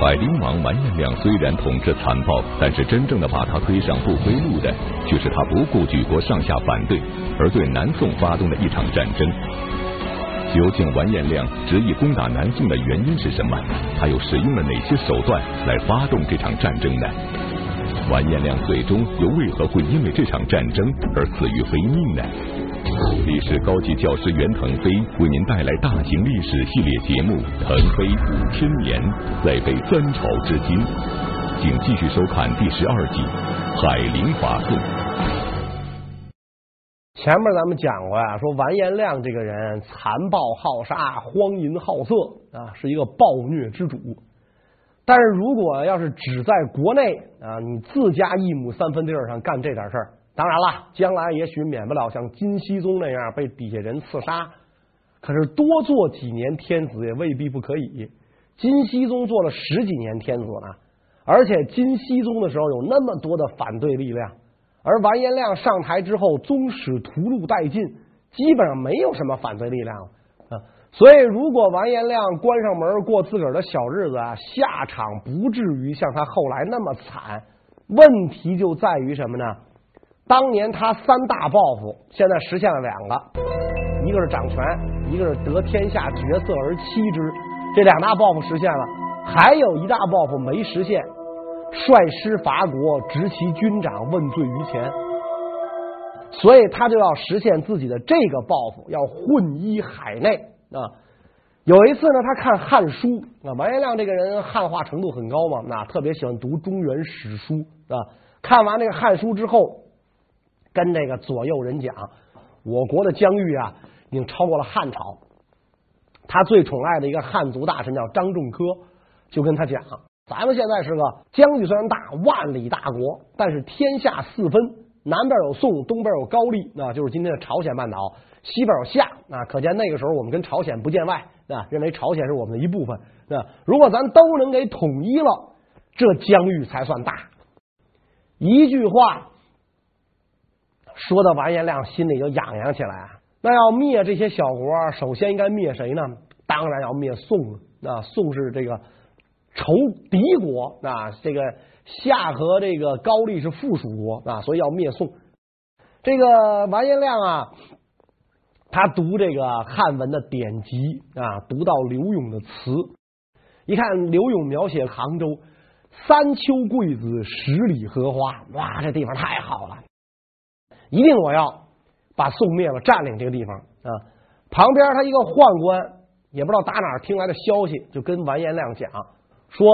百灵王完颜亮虽然统治残暴，但是真正的把他推上不归路的，却是他不顾举国上下反对，而对南宋发动的一场战争。究竟完颜亮执意攻打南宋的原因是什么？他又使用了哪些手段来发动这场战争呢？完颜亮最终又为何会因为这场战争而死于非命呢？历史高级教师袁腾飞为您带来大型历史系列节目《腾飞五千年》，再被三朝至今，请继续收看第十二集《海陵伐宋》。前面咱们讲过呀，说完颜亮这个人残暴好杀、荒淫好色啊，是一个暴虐之主。但是如果要是只在国内啊，你自家一亩三分地儿上干这点事儿。当然了，将来也许免不了像金熙宗那样被底下人刺杀，可是多做几年天子也未必不可以。金熙宗做了十几年天子呢，而且金熙宗的时候有那么多的反对力量，而完颜亮上台之后，宗室屠戮殆尽，基本上没有什么反对力量了啊。所以，如果完颜亮关上门过自个儿的小日子啊，下场不至于像他后来那么惨。问题就在于什么呢？当年他三大抱负，现在实现了两个，一个是掌权，一个是得天下绝色而妻之。这两大抱负实现了，还有一大抱负没实现，率师伐国，执其军长，问罪于前。所以他就要实现自己的这个抱负，要混一海内啊。有一次呢，他看汉书啊，王延亮这个人汉化程度很高嘛，那特别喜欢读中原史书啊。看完这个汉书之后。跟这个左右人讲，我国的疆域啊，已经超过了汉朝。他最宠爱的一个汉族大臣叫张仲科，就跟他讲：咱们现在是个疆域虽然大，万里大国，但是天下四分，南边有宋，东边有高丽，那就是今天的朝鲜半岛；西边有夏，那可见那个时候我们跟朝鲜不见外，啊，认为朝鲜是我们的一部分。那如果咱都能给统一了，这疆域才算大。一句话。说的完颜亮心里就痒痒起来。那要灭这些小国，首先应该灭谁呢？当然要灭宋了。那宋是这个仇敌国，啊，这个夏和这个高丽是附属国啊，所以要灭宋。这个完颜亮啊，他读这个汉文的典籍啊，读到柳永的词，一看柳永描写杭州三秋桂子，十里荷花，哇，这地方太好了。一定我要把宋灭了，占领这个地方啊！旁边他一个宦官也不知道打哪儿听来的消息，就跟完颜亮讲说：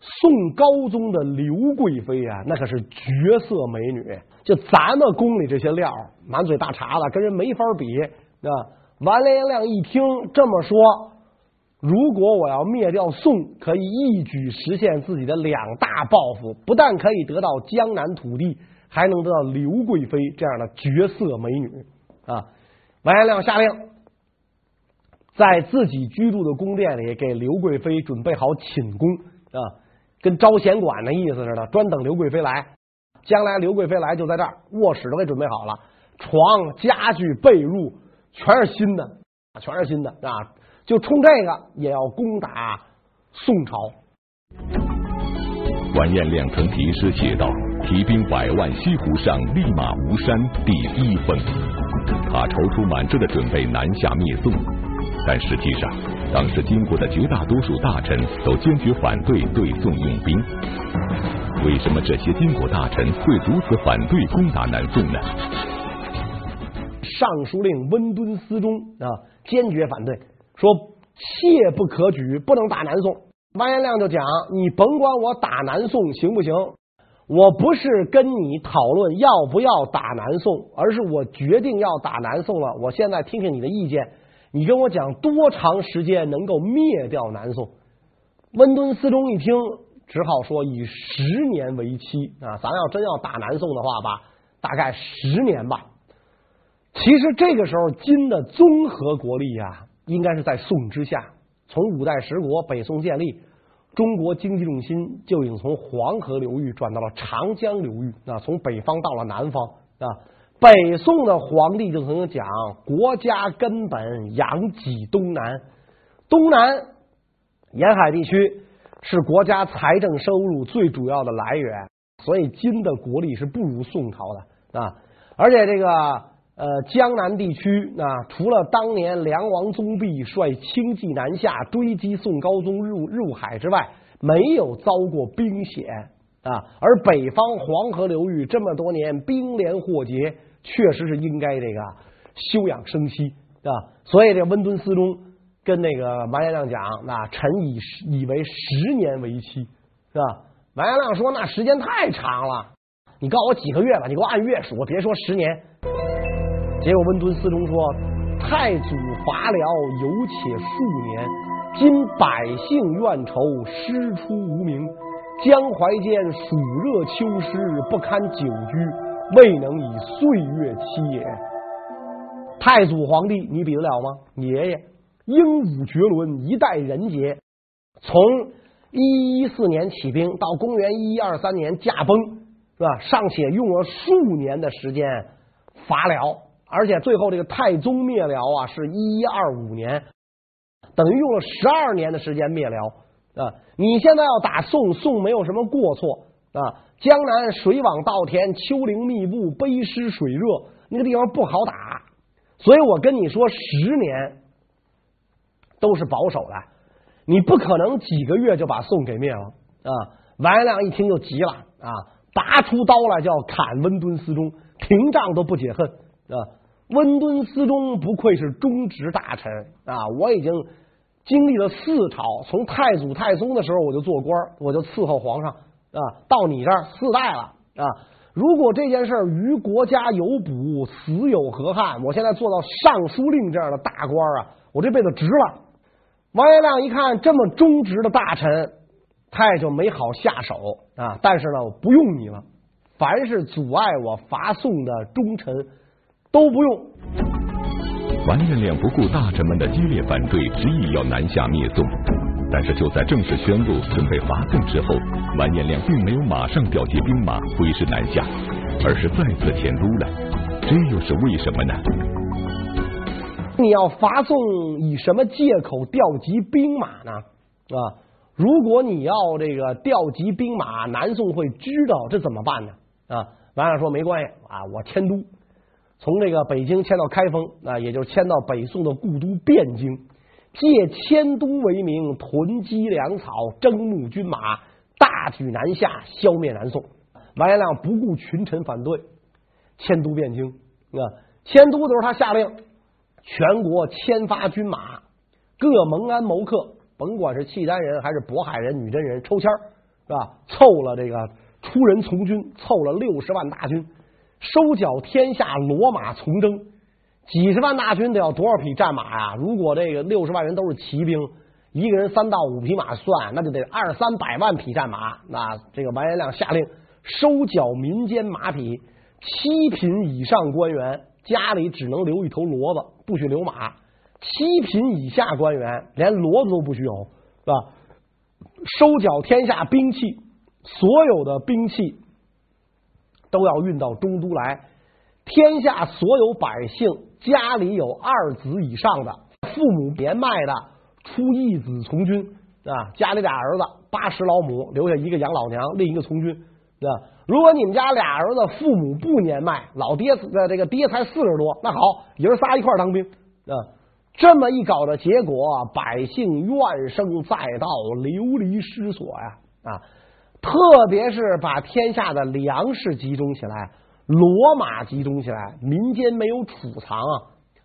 宋高宗的刘贵妃啊，那可是绝色美女，就咱们宫里这些料，满嘴大碴子，跟人没法比啊！完颜亮一听这么说，如果我要灭掉宋，可以一举实现自己的两大抱负，不但可以得到江南土地。还能得到刘贵妃这样的绝色美女啊！完颜亮下令，在自己居住的宫殿里给刘贵妃准备好寝宫啊，跟招贤馆的意思似的，专等刘贵妃来。将来刘贵妃来就在这儿，卧室都给准备好了，床、家具、被褥全是新的，全是新的啊！就冲这个也要攻打宋朝。完颜亮曾题诗写道。提兵百万西湖上，立马吴山第一峰。他踌躇满志的准备南下灭宋，但实际上，当时金国的绝大多数大臣都坚决反对对宋用兵。为什么这些金国大臣会如此反对攻打南宋呢？尚书令温敦思忠啊，坚决反对，说切不可举，不能打南宋。完颜亮就讲：“你甭管我打南宋行不行？”我不是跟你讨论要不要打南宋，而是我决定要打南宋了。我现在听听你的意见，你跟我讲多长时间能够灭掉南宋？温敦思忠一听，只好说以十年为期啊！咱要真要打南宋的话吧，大概十年吧。其实这个时候，金的综合国力啊，应该是在宋之下。从五代十国，北宋建立。中国经济重心就已经从黄河流域转到了长江流域啊，从北方到了南方啊。北宋的皇帝就曾经讲，国家根本仰己东南，东南沿海地区是国家财政收入最主要的来源，所以金的国力是不如宋朝的啊。而且这个呃江南地区啊，除了当年梁王宗弼率轻骑南下追击宋高宗入入海之外，没有遭过兵险啊。而北方黄河流域这么多年兵连祸结，确实是应该这个休养生息啊。所以这温敦思中跟那个完颜亮讲，那臣以以为十年为期，是吧？完颜亮说那时间太长了。你告诉我几个月吧，你给我按月数，别说十年。结果温敦思中说：“太祖伐辽犹且数年，今百姓怨仇，师出无名。江淮间暑热秋湿，不堪久居，未能以岁月期也。”太祖皇帝，你比得了吗？你爷爷英武绝伦，一代人杰。从一一四年起兵，到公元一一二三年驾崩。是吧？尚且用了数年的时间伐辽，而且最后这个太宗灭辽啊，是一一二五年，等于用了十二年的时间灭辽啊！你现在要打宋，宋没有什么过错啊。江南水网稻田，丘陵密布，背湿水热，那个地方不好打。所以我跟你说，十年都是保守的，你不可能几个月就把宋给灭了啊！完颜亮一听就急了啊！拔出刀来就要砍温敦思忠，廷杖都不解恨啊！温敦思忠不愧是忠直大臣啊！我已经经历了四朝，从太祖太宗的时候我就做官，我就伺候皇上啊，到你这儿四代了啊！如果这件事于国家有补，死有何憾？我现在做到尚书令这样的大官啊，我这辈子值了。王延亮一看这么忠直的大臣。他也就没好下手啊！但是呢，我不用你了。凡是阻碍我伐宋的忠臣，都不用。完颜亮不顾大臣们的激烈反对，执意要南下灭宋。但是就在正式宣布准备伐宋之后，完颜亮并没有马上调集兵马挥师南下，而是再次迁都了。这又是为什么呢？你要伐宋，以什么借口调集兵马呢？啊？如果你要这个调集兵马，南宋会知道这怎么办呢？啊，完了说没关系啊，我迁都，从这个北京迁到开封啊，也就是迁到北宋的故都汴京，借迁都为名囤积粮草，征募军马，大举南下，消灭南宋。完颜亮不顾群臣反对，迁都汴京啊，迁都的时候他下令全国签发军马，各蒙安谋克。甭管是契丹人还是渤海人、女真人，抽签是吧？凑了这个出人从军，凑了六十万大军，收缴天下骡马从征。几十万大军得要多少匹战马呀？如果这个六十万人都是骑兵，一个人三到五匹马算，那就得二三百万匹战马。那这个完颜亮下令收缴民间马匹，七品以上官员家里只能留一头骡子，不许留马。七品以下官员连骡子都不许有，是吧？收缴天下兵器，所有的兵器都要运到中都来。天下所有百姓家里有二子以上的，父母年迈的，出一子从军啊。家里俩儿子八十老母，留下一个养老娘，另一个从军，啊。如果你们家俩儿子父母不年迈，老爹的这个爹才四十多，那好，爷仨一块当兵啊。这么一搞的结果，百姓怨声载道，流离失所呀！啊，特别是把天下的粮食集中起来，骡马集中起来，民间没有储藏啊，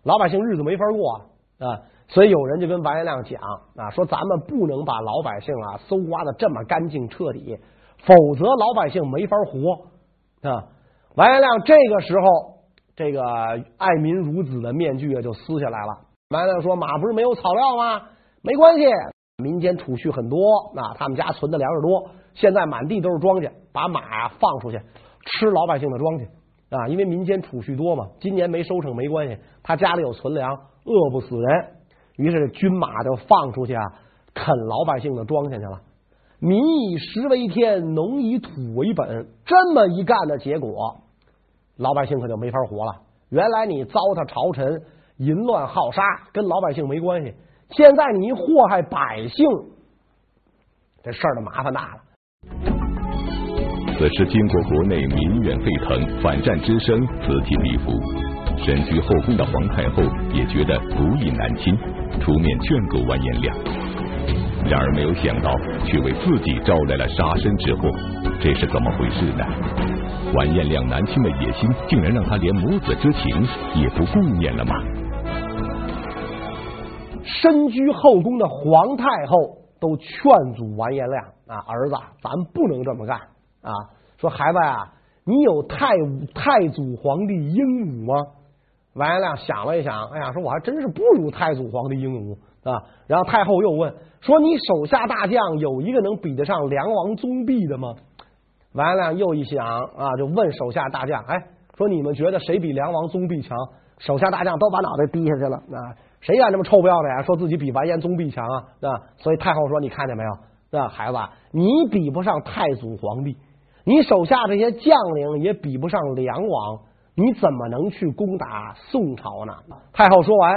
老百姓日子没法过啊。所以有人就跟完颜亮讲啊，说咱们不能把老百姓啊搜刮的这么干净彻底，否则老百姓没法活啊。完颜亮这个时候，这个爱民如子的面具啊就撕下来了。完了说马不是没有草料吗？没关系，民间储蓄很多，那他们家存的粮食多，现在满地都是庄稼，把马放出去吃老百姓的庄稼啊，因为民间储蓄多嘛，今年没收成没关系，他家里有存粮，饿不死人。于是军马就放出去啊，啃老百姓的庄稼去了。民以食为天，农以土为本，这么一干的结果，老百姓可就没法活了。原来你糟蹋朝臣。淫乱好杀跟老百姓没关系，现在你祸害百姓，这事儿就麻烦大了。此时，经过国内民怨沸腾，反战之声此起彼伏，身居后宫的皇太后也觉得不易难亲，出面劝阻完颜亮。然而没有想到，却为自己招来了杀身之祸，这是怎么回事呢？完颜亮南侵的野心，竟然让他连母子之情也不顾念了吗？身居后宫的皇太后都劝阻完颜亮啊，儿子，咱不能这么干啊！说孩子啊，你有太武太祖皇帝英武吗？完颜亮想了一想，哎呀，说我还真是不如太祖皇帝英武啊。然后太后又问说，你手下大将有一个能比得上梁王宗弼的吗？完颜亮又一想啊，就问手下大将：“哎，说你们觉得谁比梁王宗弼强？”手下大将都把脑袋低下去了。啊，谁敢这么臭不要脸，说自己比完颜宗弼强啊？啊，所以太后说：“你看见没有？啊，孩子，你比不上太祖皇帝，你手下这些将领也比不上梁王，你怎么能去攻打宋朝呢？”太后说完，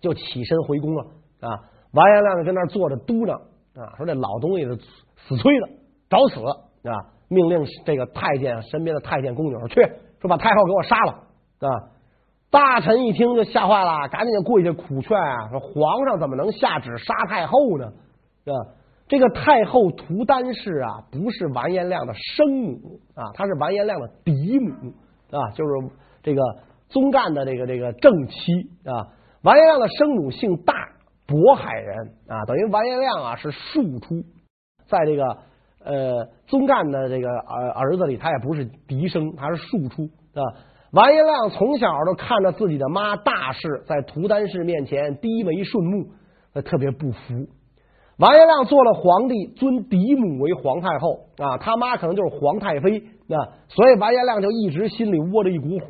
就起身回宫了。啊，完颜亮就跟那坐着嘟囔啊，说这老东西是死催的。找死啊！命令这个太监身边的太监宫女去，说把太后给我杀了啊！大臣一听就吓坏了，赶紧就跪下苦劝啊，说皇上怎么能下旨杀太后呢？啊，这个太后涂丹氏啊，不是完颜亮的生母啊，她是完颜亮的嫡母啊，就是这个宗干的这个这个正妻啊。完颜亮的生母姓大，渤海人啊，等于完颜亮啊是庶出，在这个。呃，宗干的这个儿儿子里，他也不是嫡生，他是庶出啊。完颜亮从小都看着自己的妈大氏在涂丹氏面前低为顺目，他特别不服。完颜亮做了皇帝，尊嫡母为皇太后啊，他妈可能就是皇太妃啊，所以完颜亮就一直心里窝着一股火，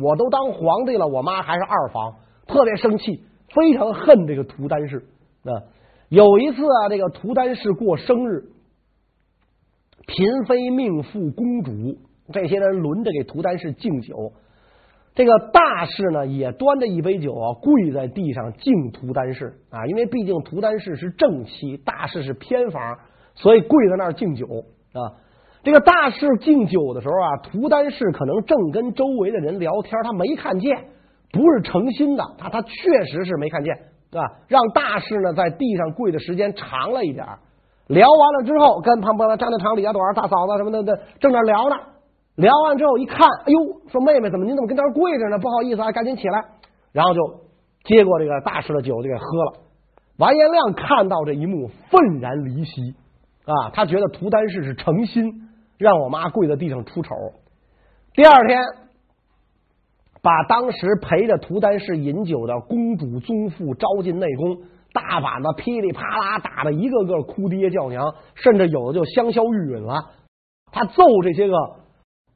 我都当皇帝了，我妈还是二房，特别生气，非常恨这个涂丹氏啊。有一次啊，这个涂丹氏过生日。嫔妃、命妇、公主，这些人轮着给涂丹氏敬酒。这个大氏呢，也端着一杯酒啊，跪在地上敬涂丹氏啊。因为毕竟涂丹氏是正妻，大氏是偏房，所以跪在那儿敬酒啊。这个大氏敬酒的时候啊，涂丹氏可能正跟周围的人聊天，他没看见，不是诚心的，他他确实是没看见，对吧？让大氏呢在地上跪的时间长了一点。聊完了之后，跟旁边的张家长李家短大嫂子什么的的正那聊呢。聊完之后一看，哎呦，说妹妹怎么您怎么跟这儿跪着呢？不好意思啊，赶紧起来。然后就接过这个大师的酒就给喝了。完颜亮看到这一幕，愤然离席啊！他觉得涂丹氏是诚心让我妈跪在地上出丑。第二天，把当时陪着涂丹氏饮酒的公主宗妇招进内宫。大板子噼里啪啦打的一个个哭爹叫娘，甚至有的就香消玉殒了。他揍这些个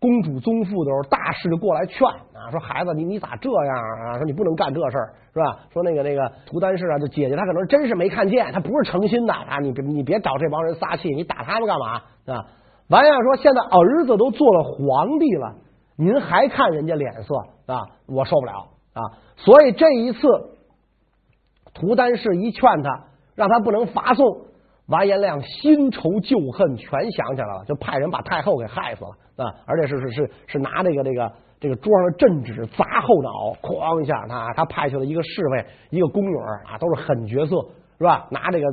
公主宗父的时候，大氏就过来劝啊，说孩子你你咋这样啊？说你不能干这事儿是吧？说那个那个涂丹氏啊，就姐姐她可能真是没看见，她不是诚心的啊！你别你别找这帮人撒气，你打他们干嘛啊？完了说现在儿子都做了皇帝了，您还看人家脸色啊？我受不了啊！所以这一次。涂丹氏一劝他，让他不能伐宋，完颜亮新仇旧恨全想起来了，就派人把太后给害死了啊！而且是是是是拿这个这个这个桌上的镇纸砸后脑，哐一下，他他派去了一个侍卫，一个宫女啊，都是狠角色，是吧？拿这个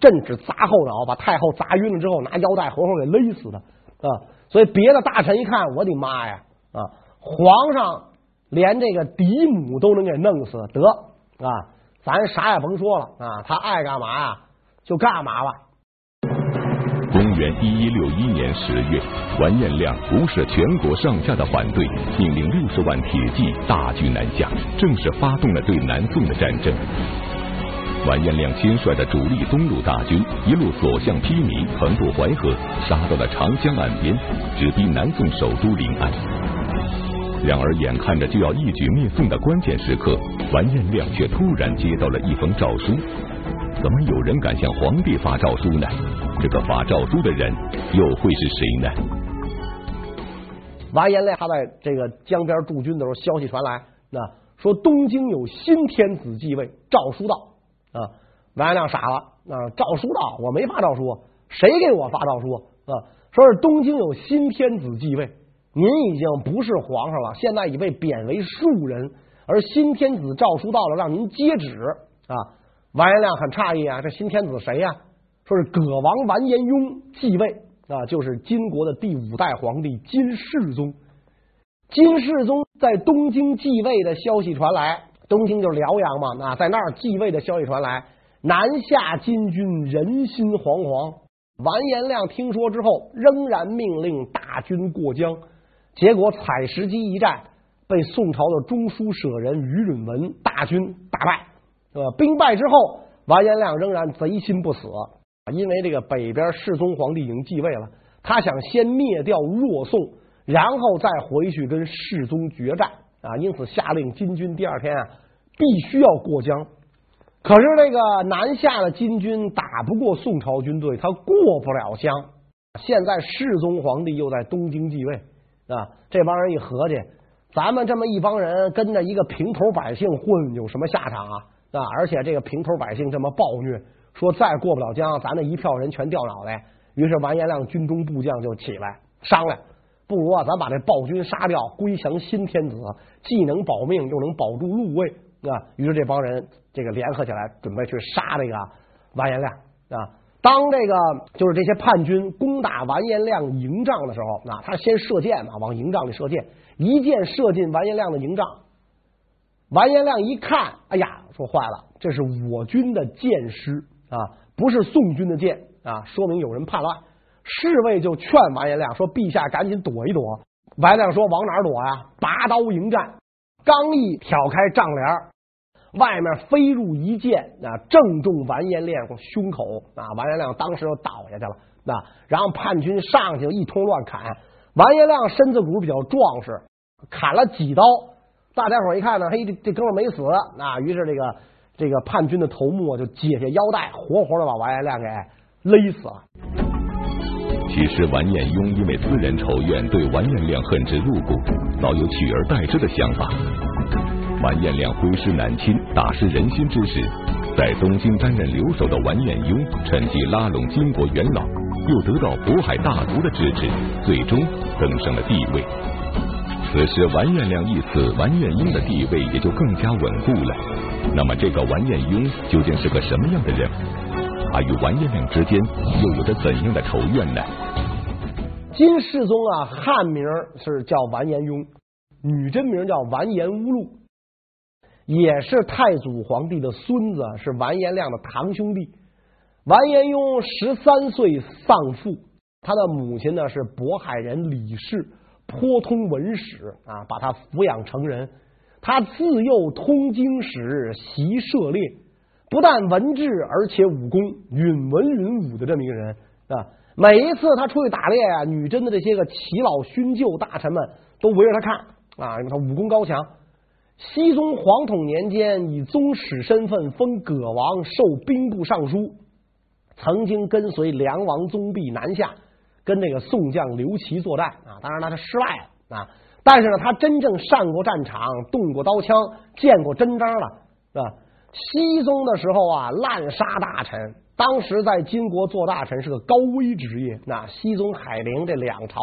镇纸砸后脑，把太后砸晕了之后，拿腰带活活给勒死的啊！所以别的大臣一看，我的妈呀啊！皇上连这个嫡母都能给弄死，得啊！咱啥也甭说了啊，他爱干嘛呀就干嘛吧。公元一一六一年十月，完颜亮无视全国上下的反对，命令六十万铁骑大举南下，正式发动了对南宋的战争。完颜亮亲率的主力东路大军一路所向披靡，横渡淮河，杀到了长江岸边，直逼南宋首都临安。然而，眼看着就要一举灭宋的关键时刻，完颜亮却突然接到了一封诏书。怎么有人敢向皇帝发诏书呢？这个发诏书的人又会是谁呢？完颜亮他在这个江边驻军的时候，消息传来，那说东京有新天子继位，诏书到啊。完颜亮傻了啊，诏书到，我没发诏书，谁给我发诏书啊？说是东京有新天子继位，您已经不是皇上了，现在已被贬为庶人，而新天子诏书到了，让您接旨啊。完颜亮很诧异啊，这新天子谁呀、说是葛王完颜雍继位啊，就是金国的第五代皇帝金世宗。金世宗在东京继位的消息传来，东京就是辽阳嘛，啊，在那儿继位的消息传来，南下金军人心惶惶。完颜亮听说之后，仍然命令大军过江，结果采石矶一战，被宋朝的中书舍人于允文大军打败。呃，兵败之后，完颜亮仍然贼心不死，因为这个北边世宗皇帝已经继位了，他想先灭掉弱宋，然后再回去跟世宗决战啊，因此下令金军第二天啊必须要过江。可是那个南下的金军打不过宋朝军队，他过不了江。现在世宗皇帝又在东京继位啊，这帮人一合计，咱们这么一帮人跟着一个平头百姓混，有什么下场啊？啊！而且这个平头百姓这么暴虐，说再过不了江，咱那一票人全掉脑袋。于是完颜亮军中部将就起来商量，不如啊，咱把这暴君杀掉，归降新天子，既能保命，又能保住禄位啊。于是这帮人这个联合起来，准备去杀这个完颜亮啊。当这个就是这些叛军攻打完颜亮营帐的时候，啊，他先射箭嘛，往营帐里射箭，一箭射进完颜亮的营帐。完颜亮一看，哎呀！说坏了，这是我军的箭师啊，不是宋军的箭啊，说明有人叛乱。侍卫就劝完颜亮说：“陛下赶紧躲一躲。”完颜亮说：“往哪躲呀？”拔刀迎战，刚一挑开帐帘，外面飞入一箭啊，正中完颜亮胸口啊！完颜亮当时就倒下去了。那然后叛军上去一通乱砍，完颜亮身子骨比较壮实，砍了几刀。大家伙一看呢，嘿，这这哥们没死啊！于是这个这个叛军的头目就解下腰带，活活的把完颜亮给勒死了。其实完颜雍因为私人仇怨，对完颜亮恨之入骨，早有取而代之的想法。完颜亮挥师南侵，大失人心之时，在东京担任留守的完颜雍趁机拉拢金国元老，又得到渤海大族的支持，最终登上了帝位。此时完颜亮一死，完颜雍的地位也就更加稳固了。那么这个完颜雍究竟是个什么样的人？他与完颜亮之间又有着怎样的仇怨呢？金世宗啊，汉名是叫完颜雍，女真名叫完颜乌禄，也是太祖皇帝的孙子，是完颜亮的堂兄弟。完颜雍十三岁丧父，他的母亲呢是渤海人李氏。颇通文史啊，把他抚养成人。他自幼通经史，习射猎，不但文治，而且武功允文允武的这么一个人啊。每一次他出去打猎啊，女真的这些个耆老勋旧大臣们都围着他看啊，因为他武功高强。熹宗皇统年间，以宗室身份封葛王，授兵部尚书，曾经跟随梁王宗弼南下。跟那个宋将刘琦作战啊，当然他失败了啊，但是呢，他真正上过战场，动过刀枪，见过真章了，是吧？熹宗的时候啊，滥杀大臣，当时在金国做大臣是个高危职业。那熹宗、海陵这两朝，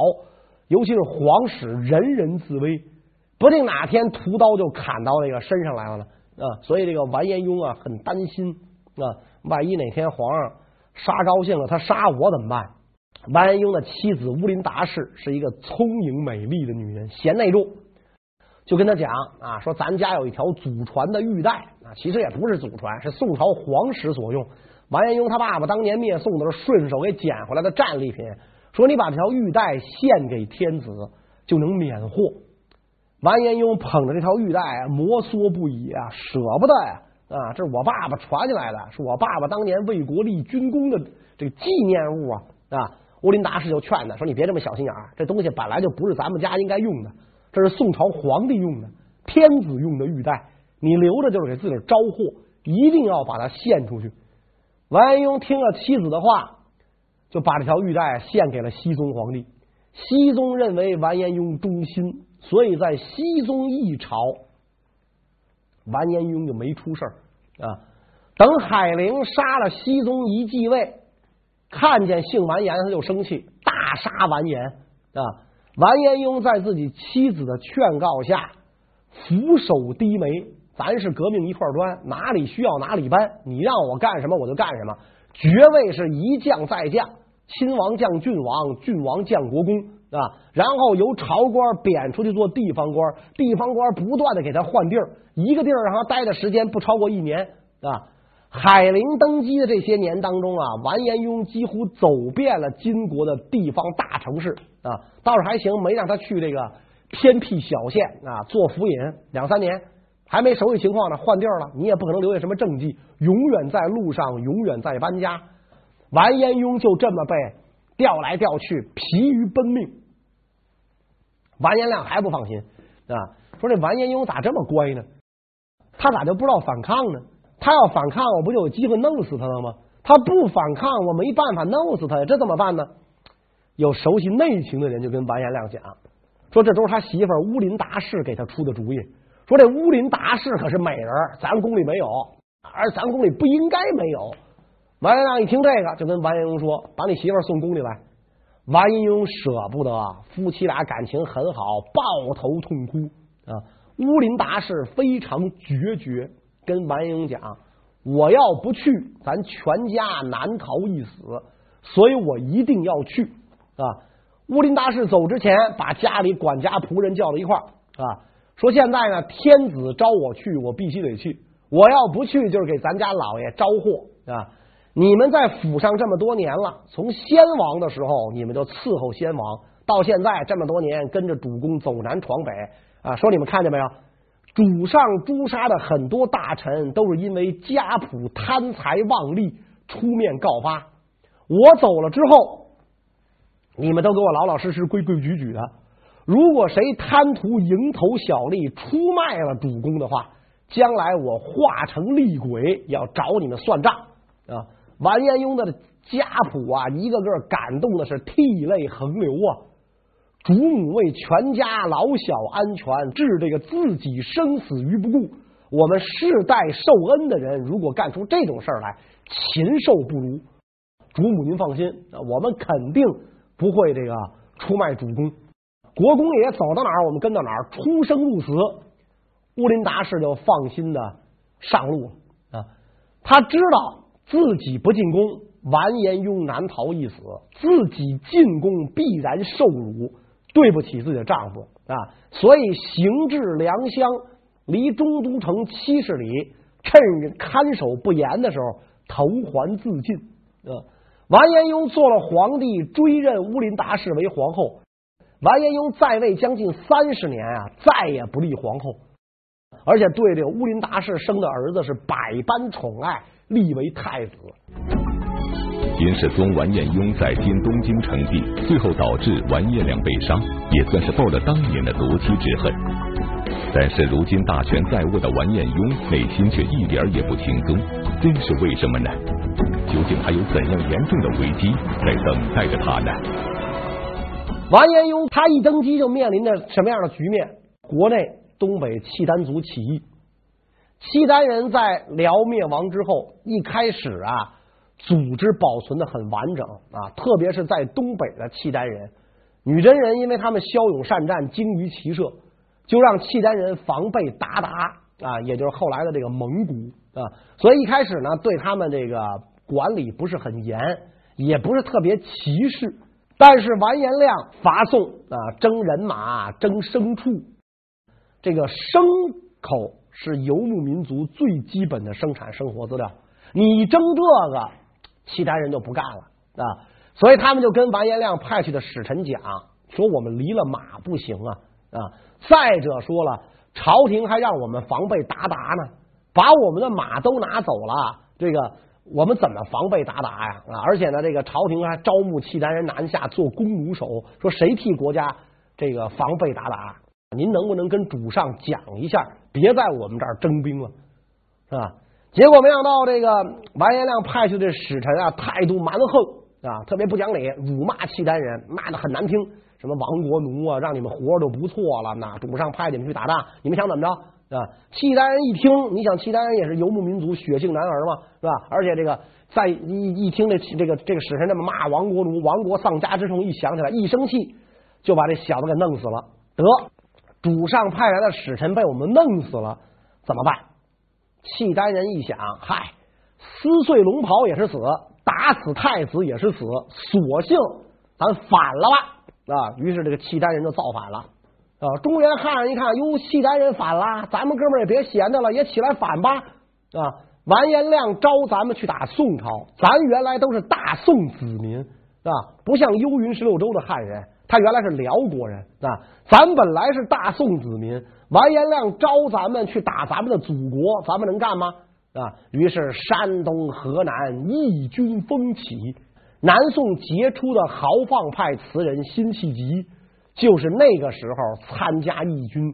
尤其是皇室，人人自危，不定哪天屠刀就砍到那个身上来了呢啊。所以这个完颜雍啊，很担心啊，万一哪天皇上杀高兴了，他杀我怎么办？完颜雍的妻子乌林达氏是一个聪颖美丽的女人，贤内助，就跟他讲啊，说咱家有一条祖传的玉带啊，其实也不是祖传，是宋朝皇室所用。完颜雍他爸爸当年灭宋的时候顺手给捡回来的战利品，说你把这条玉带献给天子，就能免祸。完颜雍捧着这条玉带摩挲不已啊，舍不得呀啊，这是我爸爸传进来的，是我爸爸当年为国立军功的这个纪念物啊啊。乌林达氏就劝他说：“你别这么小心眼儿，这东西本来就不是咱们家应该用的，这是宋朝皇帝用的，天子用的玉带，你留着就是给自己招祸，一定要把它献出去。”完颜雍听了妻子的话，就把这条玉带献给了熹宗皇帝。熹宗认为完颜雍忠心，所以在熹宗一朝，完颜雍就没出事儿啊。等海陵杀了僖宗一继位，看见姓完颜，他就生气，大杀完颜啊！完颜雍在自己妻子的劝告下，俯首低眉。咱是革命一块砖，哪里需要哪里搬，你让我干什么我就干什么。爵位是一降再降，亲王降郡王，郡王降国公啊，然后由朝官贬出去做地方官，地方官不断的给他换地儿，一个地儿让他待的时间不超过一年啊。海陵登基的这些年当中啊，完颜雍几乎走遍了金国的地方大城市啊，倒是还行，没让他去这个偏僻小县啊做府尹两三年，还没熟悉情况呢，换地儿了，你也不可能留下什么政绩，永远在路上，永远在搬家。完颜雍就这么被调来调去，疲于奔命。完颜亮还不放心啊，说这完颜雍咋这么乖呢？他咋就不知道反抗呢？他要反抗，我不就有机会弄死他了吗？他不反抗，我没办法弄死他呀，这怎么办呢？有熟悉内情的人就跟完颜亮讲，说这都是他媳妇乌林达氏给他出的主意。说这乌林达氏可是美人，咱宫里没有，而咱宫里不应该没有。完颜亮一听这个，就跟完颜雍说：“把你媳妇送宫里来。”完颜雍舍不得，夫妻俩感情很好，抱头痛哭啊。乌林达氏非常决绝。跟完英讲，我要不去，咱全家难逃一死，所以我一定要去啊！乌林达氏走之前，把家里管家仆人叫到一块儿啊，说现在呢，天子召我去，我必须得去。我要不去，就是给咱家老爷招祸啊！你们在府上这么多年了，从先王的时候，你们就伺候先王，到现在这么多年，跟着主公走南闯北啊！说你们看见没有？主上诛杀的很多大臣都是因为家仆贪财妄利出面告发。我走了之后，你们都给我老老实实、规规矩矩的。如果谁贪图蝇头小利出卖了主公的话，将来我化成厉鬼要找你们算账啊！完颜雍的家仆啊，一个个感动的是涕泪横流啊。主母为全家老小安全置这个自己生死于不顾，我们世代受恩的人，如果干出这种事儿来，禽兽不如。主母您放心，我们肯定不会这个出卖主公。国公爷走到哪儿，我们跟到哪儿，出生入死。乌林达氏就放心的上路了啊，他知道自己不进宫，完颜雍难逃一死；自己进宫，必然受辱。对不起自己的丈夫啊，所以行至良乡，离中都城七十里，趁看守不严的时候投环自尽。啊，完颜雍做了皇帝，追认乌林达氏为皇后。完颜雍在位将近三十年啊，再也不立皇后，而且对这个乌林达氏生的儿子是百般宠爱，立为太子。秦世宗完颜雍在今东京称帝，最后导致完颜亮被杀，也算是报了当年的夺妻之恨。但是如今大权在握的完颜雍内心却一点也不轻松，这是为什么呢？究竟还有怎样严重的危机在等待着他呢？完颜雍他一登基就面临着什么样的局面？国内东北契丹族起义，契丹人在辽灭亡之后，一开始啊。组织保存的很完整啊，特别是在东北的契丹人、女真人，因为他们骁勇善战、精于骑射，就让契丹人防备鞑靼啊，也就是后来的这个蒙古啊。所以一开始呢，对他们这个管理不是很严，也不是特别歧视。但是完颜亮伐宋啊，征人马、征牲畜，这个牲口是游牧民族最基本的生产生活资料，你征这个。契丹人就不干了啊，所以他们就跟完颜亮派去的使臣讲说：“我们离了马不行啊啊！再者说了，朝廷还让我们防备鞑靼呢，把我们的马都拿走了，这个我们怎么防备鞑靼呀？啊！而且呢，这个朝廷还招募契丹人南下做弓弩手，说谁替国家这个防备鞑靼？您能不能跟主上讲一下，别在我们这儿征兵了，是吧？”结果没想到，这个完颜亮派去的使臣啊，态度蛮横啊，特别不讲理，辱骂契丹人，骂的很难听，什么亡国奴啊，让你们活着都不错了，那主上派你们去打仗，你们想怎么着？啊。契丹人一听，你想契丹人也是游牧民族，血性男儿嘛，是吧？而且这个在一一听这这个这个使臣这么骂亡国奴，亡国丧家之痛一想起来，一生气就把这小子给弄死了。得，主上派来的使臣被我们弄死了，怎么办？契丹人一想，嗨，撕碎龙袍也是死，打死太子也是死，索性咱反了吧。啊，于是这个契丹人就造反了啊！中原汉人一看，哟，契丹人反了，咱们哥们儿也别闲着了，也起来反吧！啊，完颜亮招咱们去打宋朝，咱原来都是大宋子民啊，不像幽云十六州的汉人，他原来是辽国人啊，咱本来是大宋子民，完颜亮招咱们去打咱们的祖国，咱们能干吗？啊，于是山东、河南义军蜂起。南宋杰出的豪放派词人辛弃疾，就是那个时候参加义军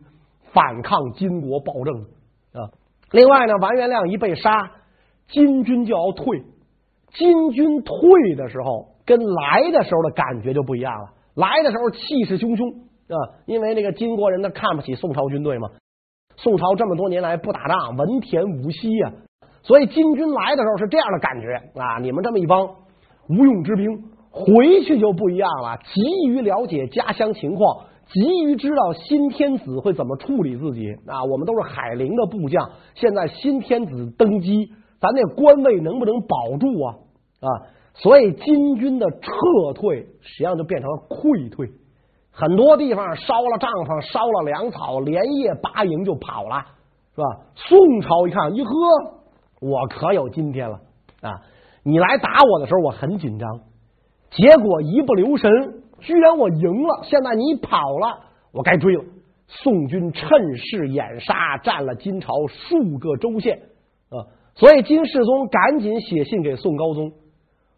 反抗金国暴政啊。另外呢，完颜亮一被杀，金军就要退。金军退的时候，跟来的时候的感觉就不一样了。来的时候气势汹汹啊，因为那个金国人呢看不起宋朝军队嘛。宋朝这么多年来不打仗，文田武息呀，所以金军来的时候是这样的感觉啊。你们这么一帮。无用之兵回去就不一样了，急于了解家乡情况，急于知道新天子会怎么处理自己啊！我们都是海陵的部将，现在新天子登基，咱那官位能不能保住啊？啊！所以金军的撤退实际上就变成了溃退，很多地方烧了帐篷，烧了粮草，连夜拔营就跑了，是吧？宋朝一看，一呵，我可有今天了啊！你来打我的时候，我很紧张，结果一不留神，居然我赢了。现在你跑了，我该追了。宋军趁势掩杀，占了金朝数个州县啊！所以金世宗赶紧写信给宋高宗，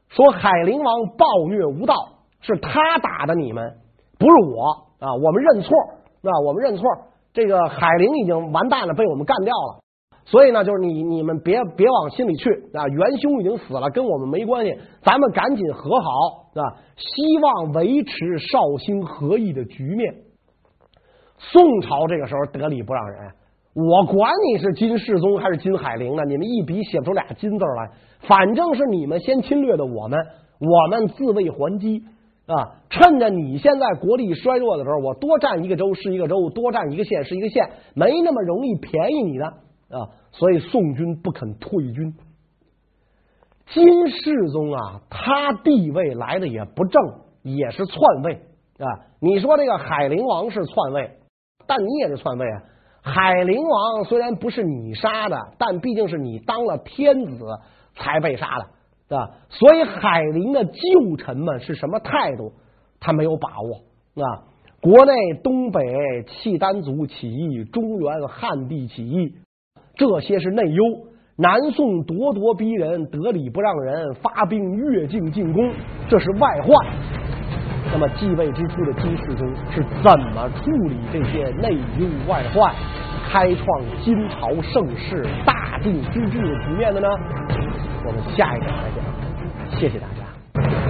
说海陵王暴虐无道，是他打的你们，不是我啊！我们认错啊！我们认错，这个海陵已经完蛋了，被我们干掉了。所以呢，就是你你们别别往心里去啊！元凶已经死了，跟我们没关系，咱们赶紧和好啊！希望维持绍兴和议的局面。宋朝这个时候得理不让人，我管你是金世宗还是金海陵呢？你们一笔写不出俩金字来，反正是你们先侵略的我们，我们自卫还击啊！趁着你现在国力衰弱的时候，我多占一个州是一个州，多占一个县是一个县，没那么容易便宜你的啊！所以宋军不肯退军。金世宗啊，他地位来的也不正，也是篡位啊。你说这个海陵王是篡位，但你也是篡位啊。海陵王虽然不是你杀的，但毕竟是你当了天子才被杀的，对吧？所以海陵的旧臣们是什么态度，他没有把握啊。国内东北契丹族起义，中原汉地起义。这些是内忧，南宋咄咄逼人，得理不让人，发兵越境进攻，这是外患。那么继位之初的金世宗是怎么处理这些内忧外患，开创金朝盛世大定之治的局面的呢？我们下一个再见，谢谢大家。